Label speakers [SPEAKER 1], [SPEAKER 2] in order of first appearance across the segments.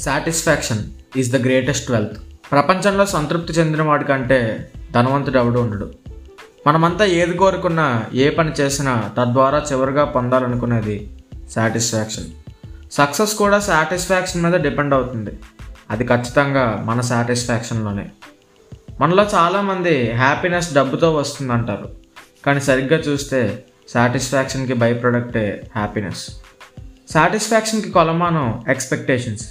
[SPEAKER 1] Satisfaction is the greatest wealth ప్రపంచంలో సంతృప్తి చెందిన వాడి కంటే ధనవంతుడు ఎవడు ఉండడు. మనమంతా ఏది కోరుకున్నా ఏ పని చేసినా తద్వారా చివరిగా పొందాలనుకునేది సాటిస్ఫాక్షన్ సక్సెస్ కూడా సాటిస్ఫాక్షన్ మీద డిపెండ్ అవుతుంది. అది ఖచ్చితంగా మన సాటిస్ఫాక్షన్లోనే మనలో చాలామంది హ్యాపీనెస్ డబ్బుతో వస్తుందంటారు. కానీ సరిగ్గా చూస్తే సాటిస్ఫాక్షన్కి బై ప్రొడక్టే హ్యాపీనెస్ సాటిస్ఫాక్షన్కి కొలమానం ఎక్స్పెక్టేషన్స్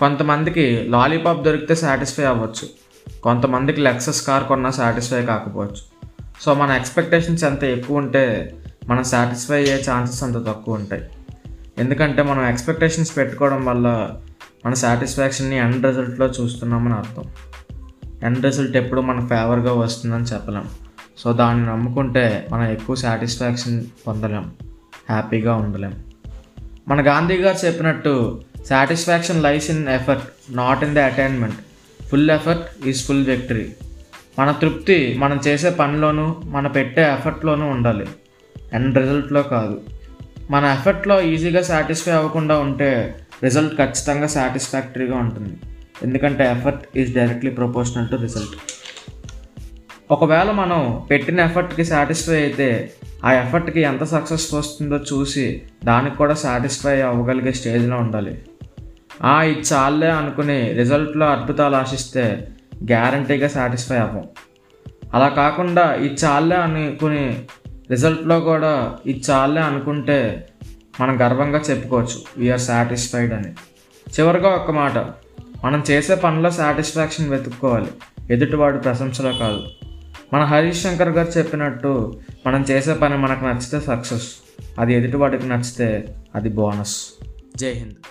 [SPEAKER 1] కొంతమందికి లాలీపాప్ దొరికితే సాటిస్ఫై అవ్వచ్చు. కొంతమందికి లెక్సస్ కార్ కొన్నా సాటిస్ఫై కాకపోవచ్చు. సో మన ఎక్స్పెక్టేషన్స్ ఎంత ఎక్కువ ఉంటే మనం సాటిస్ఫై అయ్యే ఛాన్సెస్ అంత తక్కువ ఉంటాయి. ఎందుకంటే మనం ఎక్స్పెక్టేషన్స్ పెట్టుకోవడం వల్ల మన సాటిస్ఫాక్షన్ని ఎండ్ రిజల్ట్లో చూస్తున్నామని అర్థం. ఎండ్ రిజల్ట్ ఎప్పుడు మన ఫేవర్గా వస్తుందని చెప్పలేం. సో దాన్ని నమ్ముకుంటే మనం ఎక్కువ సాటిస్ఫాక్షన్ పొందలేం. హ్యాపీగా ఉండలేం. మన గాంధీ గారు చెప్పినట్టు satisfaction lies in effort not in the attainment full effort is full victory మన తృప్తి మనం చేసే పనిలోనూ మన పెట్టే ఎఫర్ట్లోనూ ఉండాలి. ఎండ్ రిజల్ట్లో కాదు. మన ఎఫర్ట్లో ఈజీగా సాటిస్ఫై అవ్వకుండా ఉంటే రిజల్ట్ ఖచ్చితంగా సాటిస్ఫాక్టరీగా ఉంటుంది. ఎందుకంటే effort is directly proportional to result ఒకవేళ మనం పెట్టిన ఎఫర్ట్కి సాటిస్ఫై అయితే ఆ ఎఫర్ట్కి ఎంత సక్సెస్ వస్తుందో చూసి దానికి కూడా సాటిస్ఫై అవ్వగలిగే స్టేజ్లో ఉండాలి. ఇది చాలే అనుకుని రిజల్ట్లో అద్భుతాలు ఆశిస్తే గ్యారంటీగా సాటిస్ఫై అవ్వం. అలా కాకుండా ఇది చాలే అనుకుని రిజల్ట్లో కూడా ఇది చాలే అనుకుంటే మనం గర్వంగా చెప్పుకోవచ్చు వీఆర్ సాటిస్ఫైడ్ అని. చివరిగా ఒక్క మాట మనం చేసే పనిలో సాటిస్ఫాక్షన్ వెతుక్కోవాలి ఎదుటివాడు ప్రశంసలో కాదు. మన హరీష్ శంకర్ గారు చెప్పినట్టు మనం చేసే పని మనకు నచ్చితే సక్సెస్ అది ఎదుటివాడికి నచ్చితే అది బోనస్. జై హింద్.